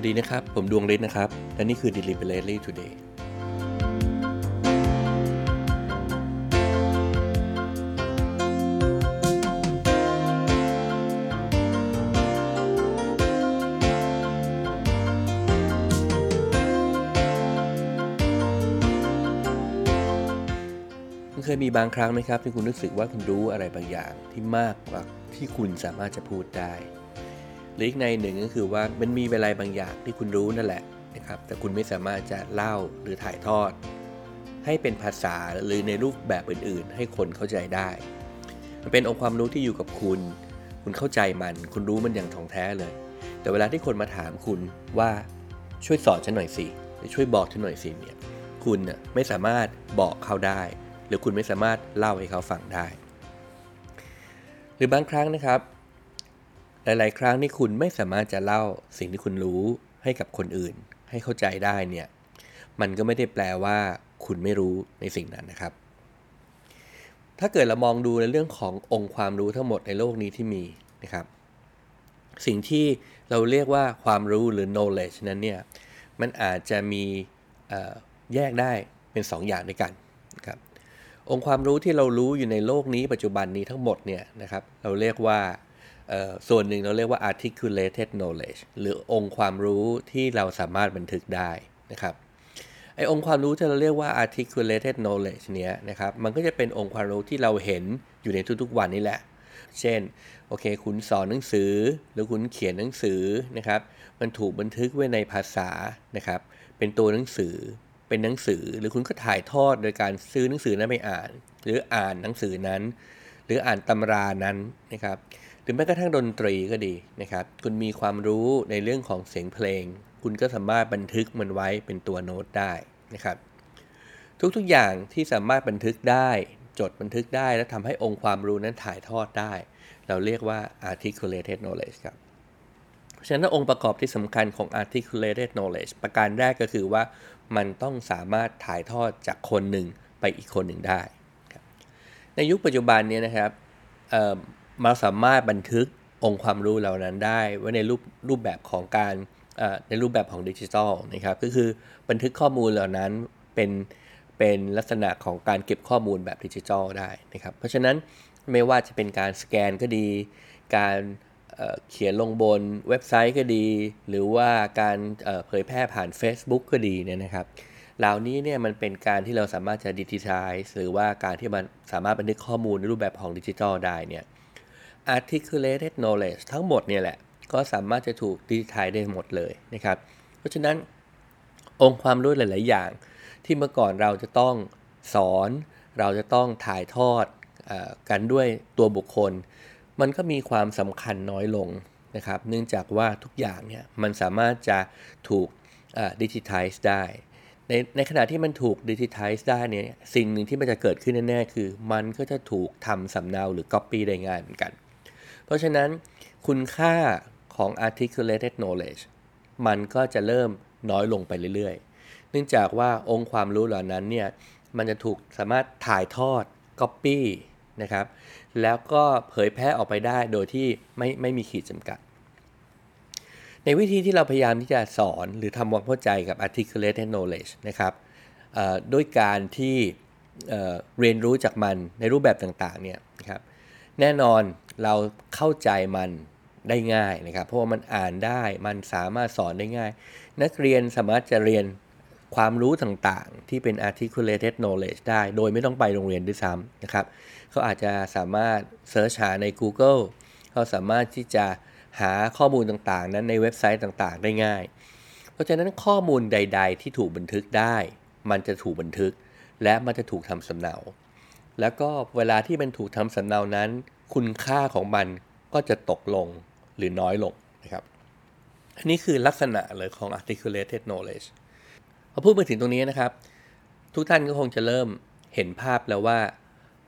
สวัสดีนะครับ ผมดวงฤทธิ์นะครับ และนี่คือ Deliberately Today เคยมีบางครั้งไหมครับ ที่คุณรู้สึกว่าคุณรู้อะไรบางอย่างที่มากกว่าที่คุณสามารถจะพูดได้ รืออีกในหนึ่งก็คือว่ามันมีเวลาบางอย่างที่คุณรู้นั่นแหละนะครับ แต่คุณไม่สามารถจะเล่าหรือถ่ายทอด ให้เป็นภาษาหรือในรูปแบบอื่น ๆ ให้คนเข้าใจได้ มันเป็นองค์ความรู้ที่อยู่กับคุณ คุณเข้าใจมัน คุณรู้มันอย่างท่องแท้เลย แต่เวลาที่คนมาถามคุณว่าช่วยสอนฉันหน่อยสิหรือช่วยบอกฉันหน่อยสิเนี่ย คุณน่ะไม่สามารถบอกเขาได้ หรือคุณไม่สามารถเล่าให้เขาฟังได้ หรือบางครั้งนะครับ หลาย ๆ ครั้งที่คุณไม่สามารถจะเล่าสิ่งที่คุณรู้ให้กับคนอื่น ให้เข้าใจได้เนี่ย มันก็ไม่ได้แปลว่า คุณไม่รู้ในสิ่งนั้นนะครับ ถ้าเกิดเรามองดูในเรื่องขององค์ความรู้ทั้งหมดในโลกนี้ที่มีนะครับ สิ่งที่เราเรียกว่าความรู้หรือ knowledge นั้นเนี่ย มันอาจจะมีแยกได้เป็น 2ออย่างด้วยกันนะครับ องค์ความรู้ที่เรารู้อยู่ในโลกนี้ปัจจุบันนี้ทั้งหมดเนี่ยนะครับ เราเรียกว่า ส่วนหนึ่งเราเรียกว่า articulated knowledge หรือองค์ความรู้ที่เราสามารถบันทึกได้นะครับไอองค์ความรู้ที่เราเรียกว่า articulated knowledge เนี้ยนะครับมันก็จะเป็นองค์ความรู้ที่เราเห็นอยู่ในทุกๆวันนี่แหละ เช่นโอเค คุณสอนหนังสือหรือคุณเขียนหนังสือนะครับมันถูกบันทึกไว้ในภาษานะครับเป็นตัวหนังสือเป็นหนังสือหรือคุณก็ถ่ายทอดโดยการซื้อหนังสือนั้นไปอ่าน หรืออ่านหนังสือนั้น หรืออ่านตำรานั้นนะครับ รือแม้กระทั่งดนตรีก็ดีนะครับ คุณมีความรู้ในเรื่องของเสียงเพลง คุณก็สามารถบันทึกมันไว้เป็นตัวโน้ตได้นะครับ ทุกๆอย่างที่สามารถบันทึกได้ จดบันทึกได้ และทำให้องค์ความรู้นั้นถ่ายทอดได้ เราเรียกว่า articulated knowledge ครับฉะนั้นองค์ประกอบที่สำคัญของ articulated knowledge ประการแรกก็คือว่ามันต้องสามารถถ่ายทอดจากคนหนึ่งไปอีกคนหนึ่งได้ ในยุคปัจจุบันนี้นะครับ เราสามารถบันทึกองค์ความรู้เหล่านั้นได้ไว้ในรูปรูปแบบของการในรูปแบบของดิจิทัลนะครับก็คือบันทึกข้อมูลเหล่านั้นเป็นเป็นลักษณะของการเก็บข้อมูลแบบดิจิทัลได้นะครับ เพราะฉะนั้นไม่ว่าจะเป็นการสแกนก็ดี การเขียนลงบนเว็บไซต์ก็ดี หรือว่าการเผยแพร่ผ่าน Facebook ก็ดีเนี่ยนะครับ เหล่านี้เนี่ยมันเป็นการที่เราสามารถจะดิจิทัลหรือว่าการที่มันสามารถบันทึกข้อมูลในรูปแบบของดิจิทัลได้เนี่ย articulated knowledge ทั้งหมดเนี่ยแหละ ก็สามารถจะถูกดิจิทัลได้หมดเลยนะครับ เพราะฉะนั้นองค์ความรู้หลาย ๆ อย่าง ที่เมื่อก่อนเราจะต้องสอน เราจะต้องถ่ายทอดอกันด้วยตัวบุคคล มันก็มีความสำคัญน้อยลงนะครับ เนื่องจากว่าทุกอย่างเนี่ยมันสามารถจะถูกดิจิทัลได้ ในในขณะที่มันถูกดิจิทัลได้เนี่ยสิ่งหนึ่งที่มันจะเกิดขึ้นแน่ ๆ คือ มันก็จะถูกทำสำเนาหรือ Copy ได้ง่ายเหมือนกัน เพราะฉะนั้นคุณค่าของ articulated knowledge มันก็จะเริ่มน้อยลงไปเรื่อยๆ เนื่องจากว่าองค์ความรู้เหล่านั้นเนี่ย มันจะถูกสามารถถ่ายทอด Copy นะครับ แล้วก็เผยแพร่ออกไปได้โดยที่ไม่ไม่มีขีดจำกัด ในวิธีที่เราพยายามที่จะสอนหรือทำความเข้าใจกับ articulated knowledge นะครับด้วยการที่เรียนรู้จากมันในรูปแบบต่างๆเนี่ยนะครับแน่นอน เราเข้าใจมันได้ง่ายนะครับ เพราะว่ามันอ่านได้มันสามารถสอนได้ง่าย นักเรียนสามารถจะเรียนความรู้ต่างๆ ที่เป็น articulated knowledge ได้ โดยไม่ต้องไปโรงเรียนด้วยซ้ำนะครับเขาอาจจะสามารถเสิร์ชหาใน Google เขาสามารถที่จะหาข้อมูลต่างๆ นั้นในเว็บไซต์ต่างๆ ได้ง่าย เพราะฉะนั้นข้อมูลใด ๆ ที่ถูกบันทึกได้ มันจะถูกบันทึก และมันจะถูกทำสำเนา แล้วก็เวลาที่มันถูกทำสำเนานั้น คุณค่าของมันก็จะตกลงหรือน้อยลงนะครับ อันนี้คือลักษณะเลยของ articulated knowledge พอพูดมาถึงตรงนี้นะครับ ทุกท่านก็คงจะเริ่มเห็นภาพแล้วว่า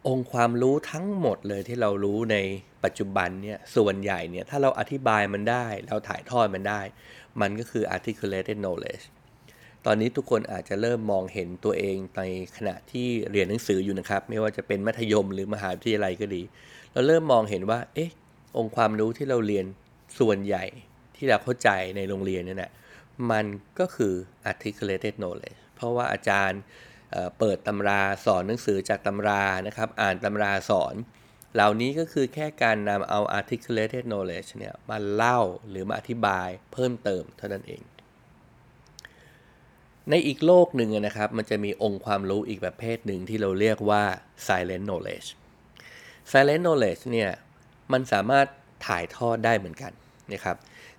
องค์ความรู้ทั้งหมดเลยที่เรารู้ในปัจจุบันเนี่ยส่วนใหญ่เนี่ยถ้าเราอธิบายมันได้ เราถ่ายทอดมันได้ มันก็คือ articulated knowledge ตอนนี้ทุกคนอาจจะเริ่มมองเห็นตัวเองในขณะที่เรียนหนังสืออยู่นะครับ ไม่ว่าจะเป็นมัธยมหรือมหาวิทยาลัยก็ดี เราเริ่มมองเห็นว่า เอ๊ะ องค์ความรู้ที่เราเรียนส่วนใหญ่ที่เราเข้าใจในโรงเรียนเนี่ยนะมันก็คือ articulated knowledge เพราะว่าอาจารย์เปิดตำราสอนหนังสือจากตำรานะครับ อ่านตำราสอน เหล่านี้ก็คือแค่การนำเอา articulated knowledge เนี่ยมาเล่าหรือมาอธิบายเพิ่มเติมเท่านั้นเอง ในอีกโลกหนึ่งนะครับ มันจะมีองค์ความรู้อีกประเภทหนึ่งที่เราเรียกว่า silent knowledge silent knowledge เนี่ยมันสามารถถ่ายทอดได้เหมือนกันนะครับ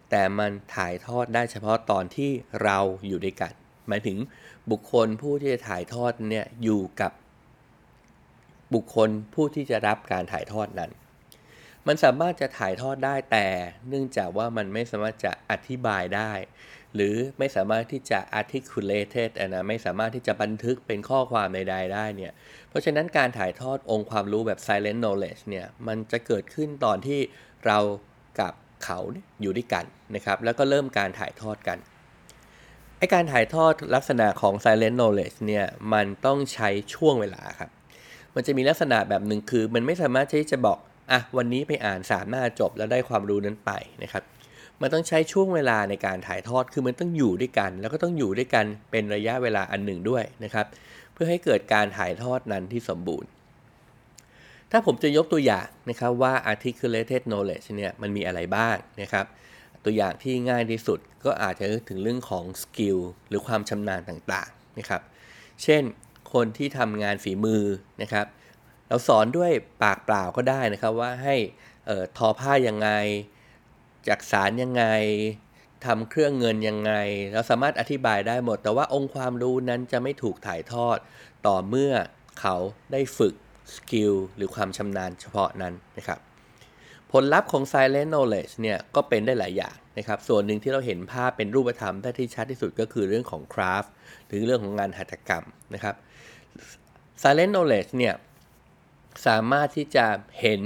แต่มันถ่ายทอดได้เฉพาะตอนที่เราอยู่ด้วยกัน หมายถึงบุคคลผู้ที่จะถ่ายทอดเนี่ยอยู่กับบุคคลผู้ที่จะรับการถ่ายทอดนั้น มันสามารถจะถ่ายทอดได้แต่เนื่องจากว่ามันไม่สามารถจะอธิบายได้ หรือไม่สามารถที่จะ articulated นะไม่สามารถที่จะบันทึกเป็นข้อความใดๆได้เนี่ย เพราะฉะนั้นการถ่ายทอดองค์ความรู้แบบ silent knowledge เนี่ยมันจะเกิดขึ้นตอนที่เรากับเขาอยู่ด้วยกันนะครับ แล้วก็เริ่มการถ่ายทอดกันไอการถ่ายทอดลักษณะของ silent knowledge เนี่ยมันต้องใช้ช่วงเวลาครับ มันจะมีลักษณะแบบหนึ่งคือ มันไม่สามารถที่จะบอกอะวันนี้ไปอ่านสามหน้าจบแล้วได้ความรู้นั้นไปนะครับมันต้องใช้ช่วงเวลาในการถ่ายทอด คือมันต้องอยู่ด้วยกัน แล้วก็ต้องอยู่ด้วยกันเป็นระยะเวลาอันหนึ่งด้วยนะครับ เพื่อให้เกิดการถ่ายทอดนั้นที่สมบูรณ์ ถ้าผมจะยกตัวอย่างนะครับว่า articulated knowledge เนี่ยมันมีอะไรบ้างนะครับตัวอย่างที่ง่ายที่สุดก็อาจจะถึงเรื่องของสกิลหรือความชำนาญต่างๆนะครับ เช่นคนที่ทำงานฝีมือนะครับ เราสอนด้วยปากเปล่าก็ได้นะครับว่าให้ทอผ้ายังไง จักสารยังไง ทำเครื่องเงินยังไง เราสามารถอธิบายได้หมด แต่ว่าองค์ความรู้นั้นจะไม่ถูกถ่ายทอด ต่อเมื่อเขาได้ฝึกสกิลหรือความชำนาญเฉพาะนั้นนะครับ ผลลัพธ์ของ silent knowledge เนี่ยก็เป็นได้หลายอย่างนะครับ ส่วนหนึ่งที่เราเห็นภาพเป็นรูปธรรมได้ที่ชัดที่สุดก็คือเรื่องของ craft หรือเรื่องของงานหัตถกรรมนะครับ silent knowledge เนี่ยสามารถที่จะเห็น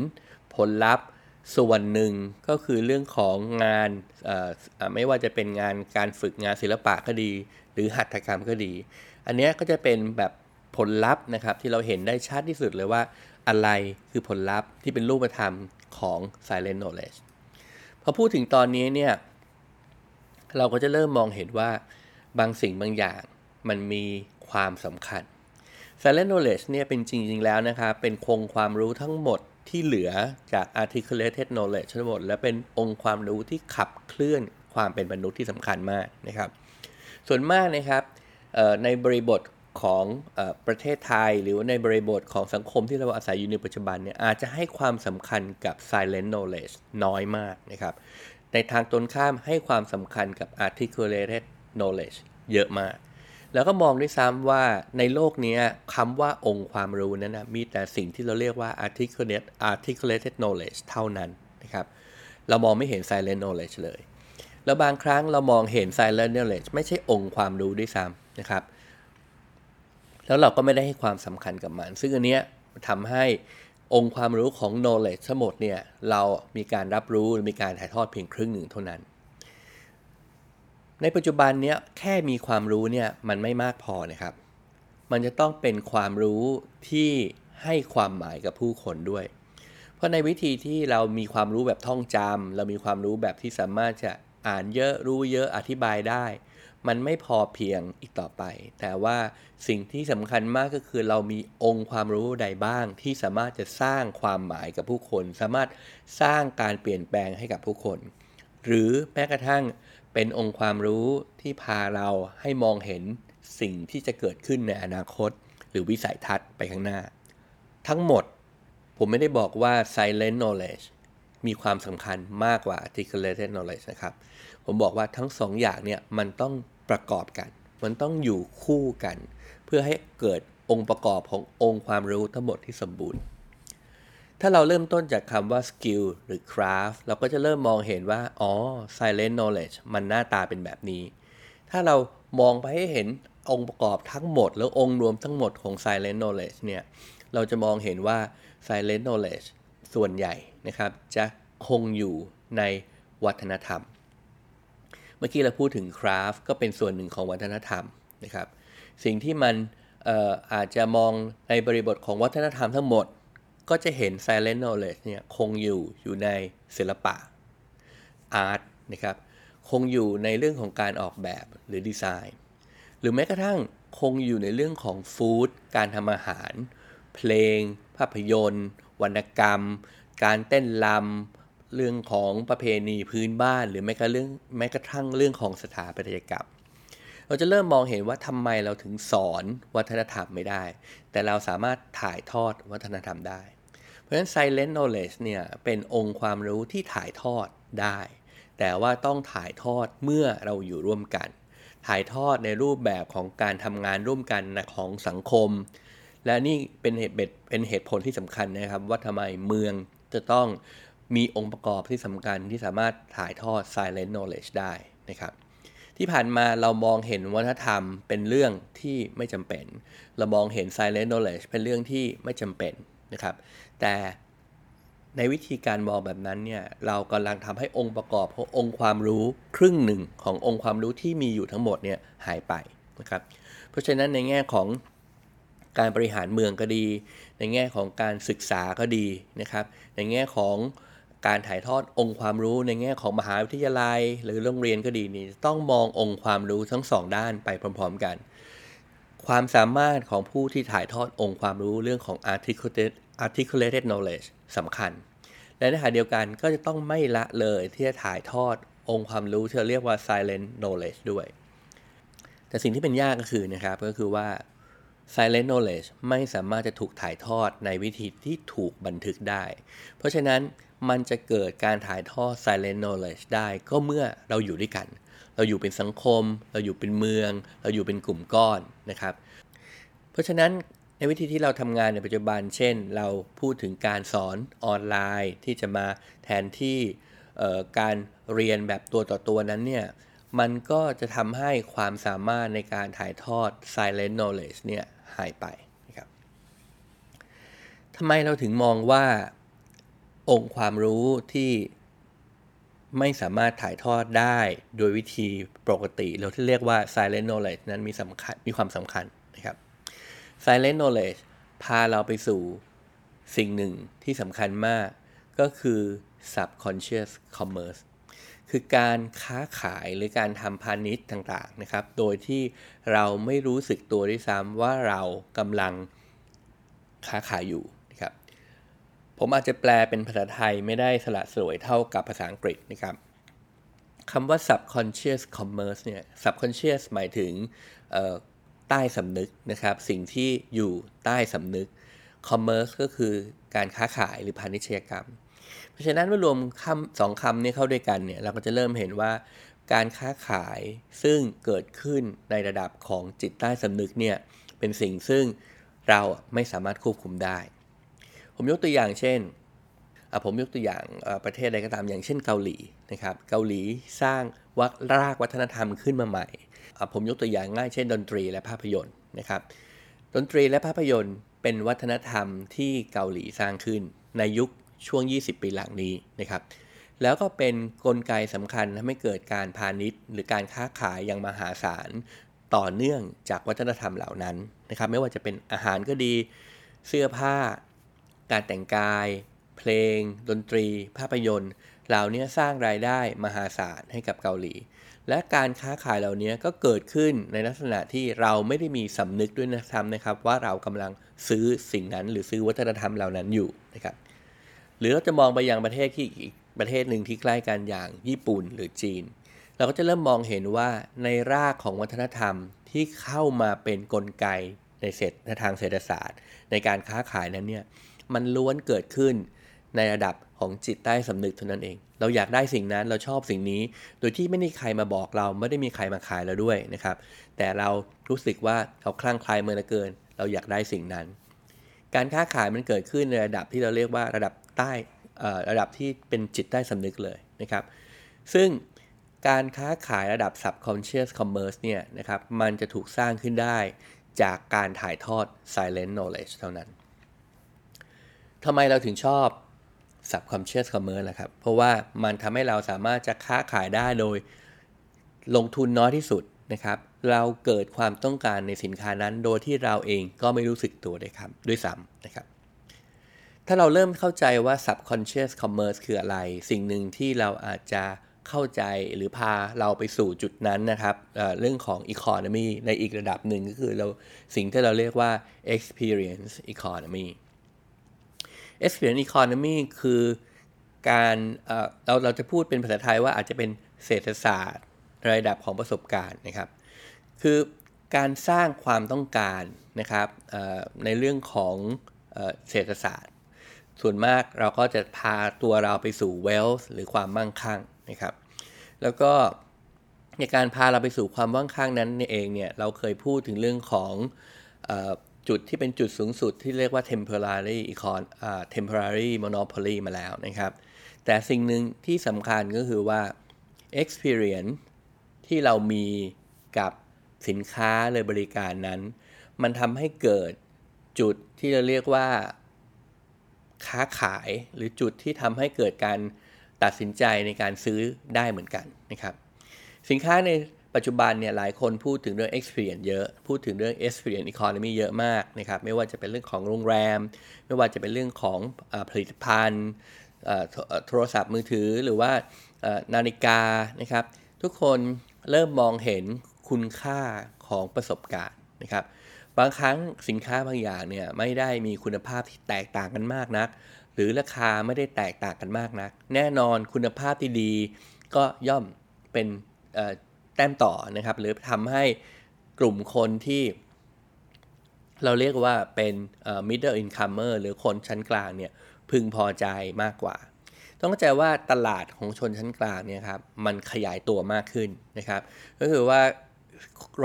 ผลลัพธ์ ส่วนหนึ่งก็คือเรื่องของงานไม่ว่าจะเป็นงานการฝึกงานศิลปะก็ดี หรือหัตถกรรมก็ดี อันนี้ก็จะเป็นแบบผลลัพธ์นะครับที่เราเห็นได้ชัดที่สุดเลยว่าอะไรคือผลลัพธ์ที่เป็นรูปธรรมของ silent knowledge พอพูดถึงตอนนี้เนี่ยเราก็จะเริ่มมองเห็นว่าบางสิ่งบางอย่างมันมีความสำคัญ silent knowledge เนี่ยเป็นจริง ๆ แล้วนะครับเป็นคงความรู้ทั้งหมด ที่เหลือจาก articulated knowledge ทั้งหมด และเป็นองค์ความรู้ที่ขับเคลื่อนความเป็นมนุษย์ที่สำคัญมากนะครับ ส่วนมากนะครับในบริบทของอประเทศไทย หรือว่าในบริบทของสังคมที่เราอาศัยอยู่ในปัจจุบันเนี่ยอาจจะให้ความสำคัญกับ silent knowledge น้อยมากนะครับ ในทางตรงข้ามให้ความสำคัญกับ articulated knowledge เยอะมาก แล้วก็มองด้วยซ้ำว่าในโลกนี้คำว่าองค์ความรู้นั้นนะมีแต่สิ่งที่เราเรียกว่า articulated articulated knowledge เท่านั้นนะครับ เรามองไม่เห็น silent knowledge เลย แล้วบางครั้งเรามองเห็น silent knowledge ไม่ใช่องค์ความรู้ด้วยซ้ำนะครับ แล้วเราก็ไม่ได้ให้ความสำคัญกับมัน ซึ่งอันเนี้ยทำให้องค์ความรู้ของ knowledge ทั้งหมดเนี่ยเรามีการรับรู้มีการถ่ายทอดเพียงครึ่งหนึ่งเท่านั้น ในปัจจุบันเนี้ยแค่มีความรู้เนี่ยมันไม่มากพอนะครับ มันจะต้องเป็นความรู้ที่ให้ความหมายกับผู้คนด้วย เพราะในวิธีที่เรามีความรู้แบบท่องจำเรามีความรู้แบบที่สามารถจะอ่านเยอะรู้เยอะอธิบายได้ มันไม่พอเพียงอีกต่อไป แต่ว่าสิ่งที่สำคัญมากก็คือเรามีองค์ความรู้ใดบ้าง ที่สามารถจะสร้างความหมายกับผู้คน สามารถสร้างการเปลี่ยนแปลงให้กับผู้คน หรือแม้กระทั่ง เป็นองค์ความรู้ที่พาเราให้มองเห็นสิ่งที่จะเกิดขึ้นในอนาคต หรือวิสัยทัศน์ไปข้างหน้า ทั้งหมดผมไม่ได้บอกว่า silent knowledge มีความสำคัญมากกว่า articulated knowledge นะครับ ผมบอกว่าทั้งสองอย่างเนี่ยมันต้องประกอบกัน มันต้องอยู่คู่กัน เพื่อให้เกิดองค์ประกอบขององค์ความรู้ทั้งหมดที่สมบูรณ์ ถ้าเราเริ่มต้นจากคำว่า skill หรือ craft เราก็จะเริ่มมองเห็นว่า อ๋อ silent knowledge มันหน้าตาเป็นแบบนี้ ถ้าเรามองไปให้เห็นองค์ประกอบทั้งหมด แล้วองค์รวมทั้งหมดของ silent knowledge เนี่ย เราจะมองเห็นว่า silent knowledge ส่วนใหญ่นะครับ จะคงอยู่ในวัฒนธรรม เมื่อกี้เราพูดถึงคราฟก็เป็นส่วนหนึ่งของวัฒนธรรมนะครับ สิ่งที่มันอาจจะมองในบริบทของวัฒนธรรมทั้งหมด ก็จะเห็น silent knowledge เนี่ยคงอยู่อยู่ในศิลปะอาร์ตนะครับคงอยู่ในเรื่องของการออกแบบหรือดีไซน์ หรือแม้กระทั่งคงอยู่ในเรื่องของฟู้ดการทำอาหาร เพลง ภาพยนตร์ วรรณกรรม การเต้นรำเรื่องของประเพณีพื้นบ้าน หรือแม้กระเรื่องแม้กระทั่งเรื่องของสถาปัตยกรรมเราจะเริ่มมองเห็นว่าทำไมเราถึงสอนวัฒนธรรมไม่ได้ แต่เราสามารถถ่ายทอดวัฒนธรรมได้ เพราะฉะนั้น silent knowledge เนี่ยเป็นองค์ความรู้ที่ถ่ายทอดได้ แต่ว่าต้องถ่ายทอดเมื่อเราอยู่ร่วมกัน ถ่ายทอดในรูปแบบของการทำงานร่วมกันของสังคม และนี่เป็นเหตุเป็นเหตุผลที่สำคัญนะครับ ว่าทำไมเมืองจะต้องมีองค์ประกอบที่สำคัญที่สามารถถ่ายทอด silent knowledge ได้นะครับที่ผ่านมาเรามองเห็นวัฒนธรรมเป็นเรื่องที่ไม่จำเป็น เรามองเห็น silent knowledge เป็นเรื่องที่ไม่จำเป็น นะครับ แต่ในวิธีการมองแบบนั้นเนี่ยเรากำลังทำให้องค์ประกอบขององค์ความรู้ครึ่งหนึ่งขององค์ความรู้ที่มีอยู่ทั้งหมดเนี่ยหายไปนะครับ เพราะฉะนั้นในแง่ของการบริหารเมืองก็ดี ในแง่ของการศึกษาก็ดีนะครับ ในแง่ของการถ่ายทอดองค์ความรู้ในแง่ของมหาวิทยาลัย หรือโรงเรียนก็ดีนี่ต้องมององค์ความรู้ทั้งสองด้านไปพร้อม ๆ กัน ความสามารถของผู้ที่ถ่ายทอดองค์ความรู้เรื่องของ articulated articulated knowledge สำคัญ และในขณะเดียวกันก็จะต้องไม่ละเลยที่จะถ่ายทอดองค์ความรู้ที่เรเรียกว่า silent knowledge ด้วย แต่สิ่งที่เป็นยากก็คือนะครับก็คือว่า silent knowledge ไม่สามารถจะถูกถ่ายทอดในวิธีที่ถูกบันทึกได้ เพราะฉะนั้นมันจะเกิดการถ่ายทอด silent knowledge ได้ก็เมื่อเราอยู่ด้วยกัน เราอยู่เป็นสังคม เราอยู่เป็นเมือง เราอยู่เป็นกลุ่มก้อนนะครับ เพราะฉะนั้นในวิธีที่เราทำงานในปัจจุบัน เช่น เราพูดถึงการสอนออนไลน์ที่จะมาแทนที่การเรียนแบบตัวต่อตัวนั้นเนี่ยมันก็จะทำให้ความสามารถในการถ่ายทอด silent knowledge เนี่ยหายไปนะครับทำไมเราถึงมองว่าองค์ความรู้ที่ ไม่สามารถถ่ายทอดได้โดยวิธีปกติเราที่เรียกว่า silent knowledge นั้นมีสำคัญมีความสำคัญนะครับ silent knowledge พาเราไปสู่สิ่งหนึ่งที่สำคัญมาก ก็คือ subconscious commerce คือการค้าขายหรือการทำพาณิชย์ต่างๆนะครับ โดยที่เราไม่รู้สึกตัวด้วยซ้ำว่าเรากำลังค้าขายอยู่ ผมอาจจะแปลเป็นภาษาไทยไม่ได้สละสวยเท่ากับภาษาอังกฤษนะครับคำว่า subconscious commerce เนี่ย subconscious หมายถึงใต้สำนึกนะครับ สิ่งที่อยู่ใต้สำนึก commerce ก็คือการค้าขายหรือพาณิชยกรรม เพราะฉะนั้นเมื่อรวมคำสองคำนี้เข้าด้วยกันเนี่ย เราก็จะเริ่มเห็นว่าการค้าขายซึ่งเกิดขึ้นในระดับของจิตใต้สำนึกเนี่ย เป็นสิ่งซึ่งเราไม่สามารถควบคุมได้ ผมยกตัวอย่างเช่นผมยกตัวอย่างประเทศใดก็ตามอย่างเช่นเกาหลีนะครับเกาหลีสร้างวัรากวัฒนธรรมขึ้นมาใหม่ผมยกตัวอย่างง่ายเช่น ดนตรีและภาพยนตร์นะครับดนตรีและภาพยนตร์เป็นวัฒนธรรมที่เกาหลีสร้างขึ้นในยุคช่วง 20 ปีหลังนี้นะครับแล้วก็เป็นนกลไกสำคัญทำให้เกิดการพาณิชย์ หรือการค้าขายอย่างมหาศาลต่อเนื่องจากวัฒนธรรมเหล่านั้นนะครับไม่ว่าจะเป็นอาหารก็ดีเสื้อผ้า การแต่งกาย เพลง ดนตรี ภาพยนตร์ เหล่านี้สร้างรายได้มหาศาลให้กับเกาหลี และการค้าขายเหล่านี้ก็เกิดขึ้นในลักษณะที่เราไม่ได้มีสำนึกด้วยนะครับนะครับ ว่าเรากำลังซื้อสิ่งนั้น หรือซื้อวัฒนธรรมเหล่านั้นอยู่นะครับหรือเราจะมองไปยังประเทศที่อีกประเทศหนึ่งที่ใกล้กันอย่างญี่ปุ่นหรือจีน เราก็จะเริ่มมองเห็นว่าในรากของวัฒนธรรมที่เข้ามาเป็นนกลไกในเศรษฐทางเศรษฐศาสตร์ ในการค้าขายนั้นเนี่ย มันล้วนเกิดขึ้นในระดับของจิตใต้สำนึกเท่านั้นเอง เราอยากได้สิ่งนั้นเราชอบสิ่งนี้ โดยที่ไม่ได้ใครมาบอกเราไม่ได้มีใครมาขายเราด้วยนะครับ แต่เรารู้สึกว่าเขาคลั่งคลายเมื่อเกิน เราอยากได้สิ่งนั้น การค้าขายมันเกิดขึ้นในระดับที่เราเรียกว่าระดับใต้ระดับที่เป็นจิตใต้สำนึกเลยนะครับ ซึ่งการค้าขายระดับ subconscious commerce เนี่ยนะครับ มันจะถูกสร้างขึ้นได้จากการถ่ายทอด silent knowledge เท่านั้น ทำไมเราถึงชอบ subconscious commerce ล่ะครับ เพราะว่ามันทำให้เราสามารถจะค้าขายได้โดยลงทุนน้อยที่สุดนะครับ เราเกิดความต้องการในสินค้านั้น โดยที่เราเองก็ไม่รู้สึกตัวด้วยครับด้วยซ้ำนะครับ ถ้าเราเริ่มเข้าใจว่า subconscious commerce คืออะไร สิ่งหนึ่งที่เราอาจจะเข้าใจหรือพาเราไปสู่จุดนั้นนะครับเเรื่องของ economy ในอีกระดับหนึ่งก็คือเราสิ่งที่เราเรียกว่า experience economy experience economy คือการเเราเราจะพูดเป็นภาษาไทยว่าอาจจะเป็นเศรษฐศาสตร์ระดับของประสบการณ์นะครับ คือการสร้างความต้องการนะครับในเรื่องของเศรษฐศาสตร์ ส่วนมากเราก็จะพาตัวเราไปสู่ wealth หรือความมั่งคั่งนะครับ แล้วก็ในการพาเราไปสู่ความมั่งคั่งนั้นเองเนี่ยเราเคยพูดถึงเรื่องของ จุดที่เป็นจุดสูงสุดที่เรียกว่า temporary econ temporary monopoly มาแล้วนะครับ แต่สิ่งหนึ่งที่สำคัญก็คือว่า experience ที่เรามีกับสินค้าหรือบริการนั้น มันทำให้เกิดจุดที่เราเรียกว่าค้าขายหรือจุดที่ทำให้เกิดการตัดสินใจในการซื้อได้เหมือนกันนะครับ สินค้าใน ปัจจุบันเนี่ยหลายคนพูดถึงเรื่อง experience เยอะ พูดถึงเรื่อง experience economy เยอะมากนะครับ ไม่ว่าจะเป็นเรื่องของโรงแรม ไม่ว่าจะเป็นเรื่องของอผลิตภัณฑ์โทรศัพท์มือถือหรือว่านาฬิกานะครับ ทุกคนเริ่มมองเห็นคุณค่าของประสบการณ์นะครับ บางครั้งสินค้าบางอย่างเนี่ยไม่ได้มีคุณภาพที่แตกต่างกันมากนัก หรือราคาไม่ได้แตกต่างกันมากนัก แน่นอนคุณภาพที่ดีก็ย่อมเป็น แต้มต่อนะครับ หรือทำให้กลุ่มคนที่ เราเรียกว่าเป็น middle incomer หรือคนชั้นกลางเนี่ยพึงพอใจมากกว่า ต้องเข้าใจว่าตลาดของชนชั้นกลางเนี่ยครับมันขยายตัวมากขึ้นนะครับ ก็คือว่า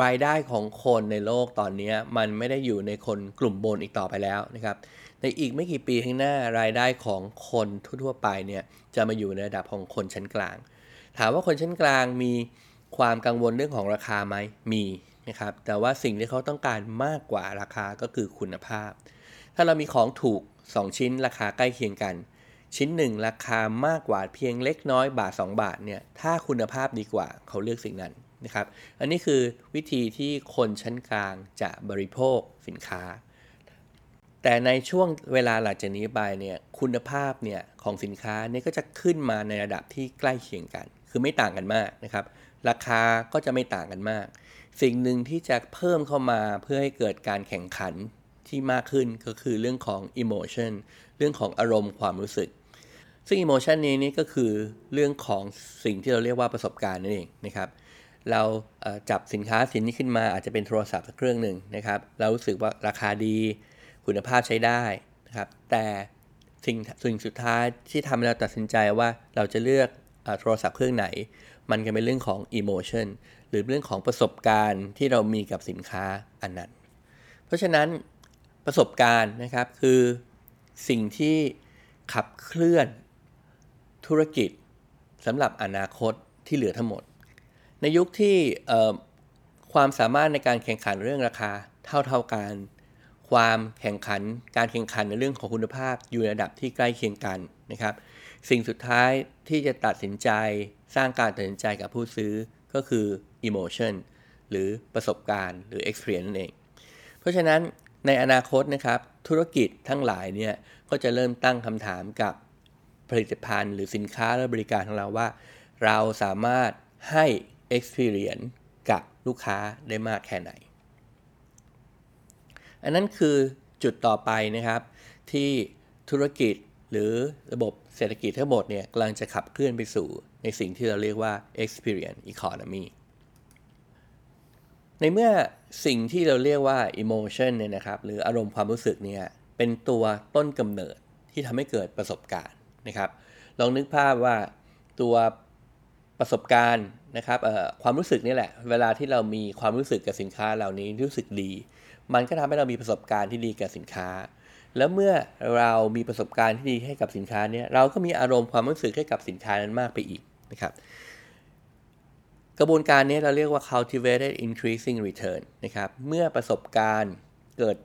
รายได้ของคนในโลกตอนนี้มันไม่ได้อยู่ในคนกลุ่มบนอีกต่อไปแล้วนะครับ ในอีกไม่กี่ปีข้างหน้ารายได้ของคนทั่วๆไปเนี่ยจะมาอยู่ในระดับของคนชั้นกลาง ถามว่าคนชั้นกลางมี ความกังวลเรื่องของราคาไหมมีนะครับแต่ว่าสิ่งที่เขาต้องการมากกว่าราคาก็คือคุณภาพ ถ้าเรามีของถูก 2 ชิ้นราคาใกล้เคียงกัน ชิ้นหนึ่งราคามากกว่าเพียงเล็กน้อยบาท 2 บาทเนี่ยถ้าคุณภาพดีกว่าเขาเลือกสิ่งนั้นนะครับอันนี้คือวิธีที่คนชั้นกลางจะบริโภคสินค้า แต่ในช่วงเวลาหลังจากนี้ไปเนี่ยคุณภาพเนี่ยของสินค้าเนี่ยก็จะขึ้นมาในระดับที่ใกล้เคียงกัน คือไม่ต่างกันมากนะครับ ราคาก็จะไม่ต่างกันมาก สิ่งหนึ่งที่จะเพิ่มเข้ามาเพื่อให้เกิดการแข่งขันที่มากขึ้นก็คือเรื่องของ emotion เรื่องของอารมณ์ความรู้สึก ซึ่ง emotion นี้นี่ก็คือเรื่องของสิ่งที่เราเรียกว่าประสบการณ์นั่นเองนะครับ เราจับสินค้าสินนี้ขึ้นมาอาจจะเป็นโทรศัพท์เครื่องหนึ่งนะครับ เรารู้สึกว่าราคาดี คุณภาพใช้ได้นะครับ แต่สิ่งสิ่งสุดท้ายที่ทำให้เราตัดสินใจว่าเราจะเลือก โทรศัพท์เครื่องไหน มันก็เป็นเรื่องของ emotion หรือเรื่องของประสบการณ์ที่เรามีกับสินค้าอันนั้น เพราะฉะนั้นประสบการณ์นะครับคือสิ่งที่ขับเคลื่อนธุรกิจสำหรับอนาคตที่เหลือทั้งหมด ในยุคที่ความสามารถในการแข่งขันเรื่องราคาเท่าเท่ากัน ความแข่งขันการแข่งขันในเรื่องของคุณภาพอยู่ในระดับที่ใกล้เคียงกันนะครับ สิ่งสุดท้ายที่จะตัดสินใจสร้างการตัดสินใจกับผู้ซื้อก็คือ emotion หรือประสบการณ์หรือ experience นั่นเอง เพราะฉะนั้นในอนาคตนะครับ ธุรกิจทั้งหลายเนี่ย ก็จะเริ่มตั้งคำถามกับผลิตภัณฑ์ หรือสินค้าและบริการของเราว่า เราสามารถให้ experience กับลูกค้าได้มากแค่ไหน อันนั้นคือจุดต่อไปนะครับที่ธุรกิจ หรือระบบเศรษฐกิจทั้งหมดเนี่ยกำลังจะขับเคลื่อนไปสู่ในสิ่งที่เราเรียกว่า experience economy ในเมื่อสิ่งที่เราเรียกว่า emotion เนี่ยนะครับหรืออารมณ์ความรู้สึกเนี่ยเป็นตัวต้นกำเนิดที่ทำให้เกิดประสบการณ์นะครับ ลองนึกภาพว่าตัวประสบการณ์นะครับความรู้สึกนี่แหละ เวลาที่เรามีความรู้สึกกับสินค้าเหล่านี้รู้สึกดี มันก็ทำให้เรามีประสบการณ์ที่ดีกับสินค้า แล้วเมื่อเรามีประสบการณ์ที่ดีให้กับสินค้านี้เราก็มีอารมณ์ความรู้สึกให้กับสินค้านั้นมากไปอีกนะครับกระบวนการนี้เราเรียกว่า cultivated increasing return นะครับเมื่อประสบการณ์เกิด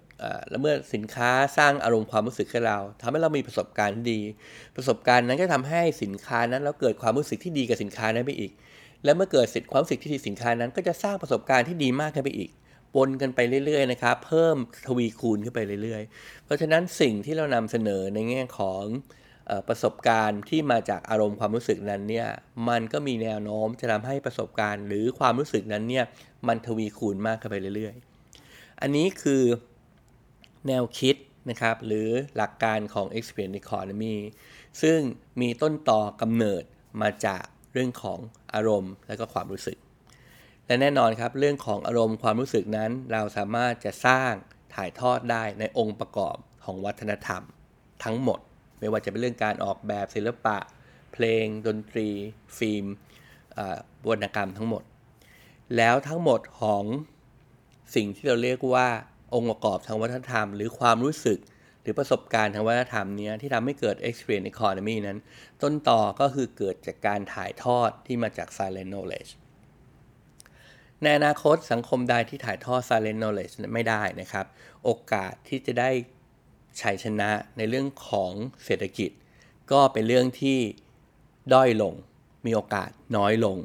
แล้วเมื่อสินค้าสร้างอารมณ์ความรู้สึกให้เราทำให้เรามีประสบการณ์ดี ประสบการณ์นั้นก็ทำให้สินค้านั้นเราเกิดความรู้สึกที่ดีกับสินค้านั้นไปอีก และเมื่อเกิดสิทธิความรู้สึกที่ดีสินค้านั้นก็จะสร้างประสบการณ์ที่ดีมากขึ้นไปอีก ปนกันไปเรื่อยๆนะครับ เพิ่มทวีคูณขึ้นไปเรื่อยๆ เพราะฉะนั้นสิ่งที่เรานำเสนอในแง่ของประสบการณ์ที่มาจากอารมณ์ความรู้สึกนั้นเนี่ยมันก็มีแนวโน้มจะทำให้ประสบการณ์ หรือความรู้สึกนั้นเนี่ยมันทวีคูณมากขึ้นไปเรื่อยๆ อันนี้คือแนวคิดนะครับหรือหลักการของ experience economy ซึ่งมีต้นต่อกำเนิดมาจากเรื่องของอารมณ์และก็ความรู้สึก และแน่นอนครับเรื่องของอารมณ์ความรู้สึกนั้น เราสามารถจะสร้างถ่ายทอดได้ในองค์ประกอบของวัฒนธรรม ทั้งหมด ไม่ว่าจะเป็นเรื่องการออกแบบศิลปะ เพลง ดนตรี ฟิล์มวรรณกรรมทั้งหมด แล้วทั้งหมดของสิ่งที่เราเรียกว่าองค์ประกอบทางวัฒนธรรม หรือความรู้สึกหรือประสบการณ์ทางวัฒนธรรมนี้ที่ทำให้เกิด experience economy นั้น ต้นต่อก็คือเกิดจากการถ่ายทอดที่มาจาก silent knowledge ในอนาคตสังคมใดที่ถ่ายทอด silent knowledge ไม่ได้นะครับ โอกาสที่จะได้ชัยชนะในเรื่องของเศรษฐกิจ ก็เป็นเรื่องที่ด้อยลง มีโอกาสน้อยลง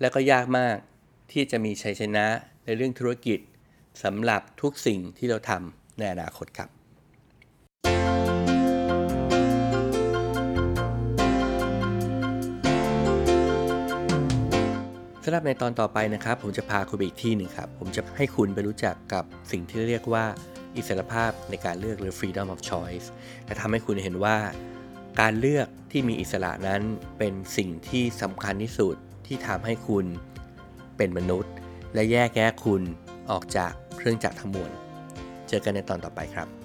และก็ยากมากที่จะมีชัยชนะในเรื่องธุรกิจสำหรับทุกสิ่งที่เราทำในอนาคตครับำหรับในตอนต่อไปนะครับ ผมจะพาคุณไปอีกที่หนึ่งครับ ผมจะให้คุณไปรู้จักกับสิ่งที่เรียกว่าอิสรภาพในการเลือกหรือ freedom of choice และทำให้คุณเห็นว่า การเลือกที่มีอิสระนั้นเป็นสิ่งที่สำคัญที่สุดที่ทำให้คุณเป็นมนุษย์ และแยกแยะคุณออกจากเครื่องจักรทั้งมวล เจอกันในตอนต่อไปครับ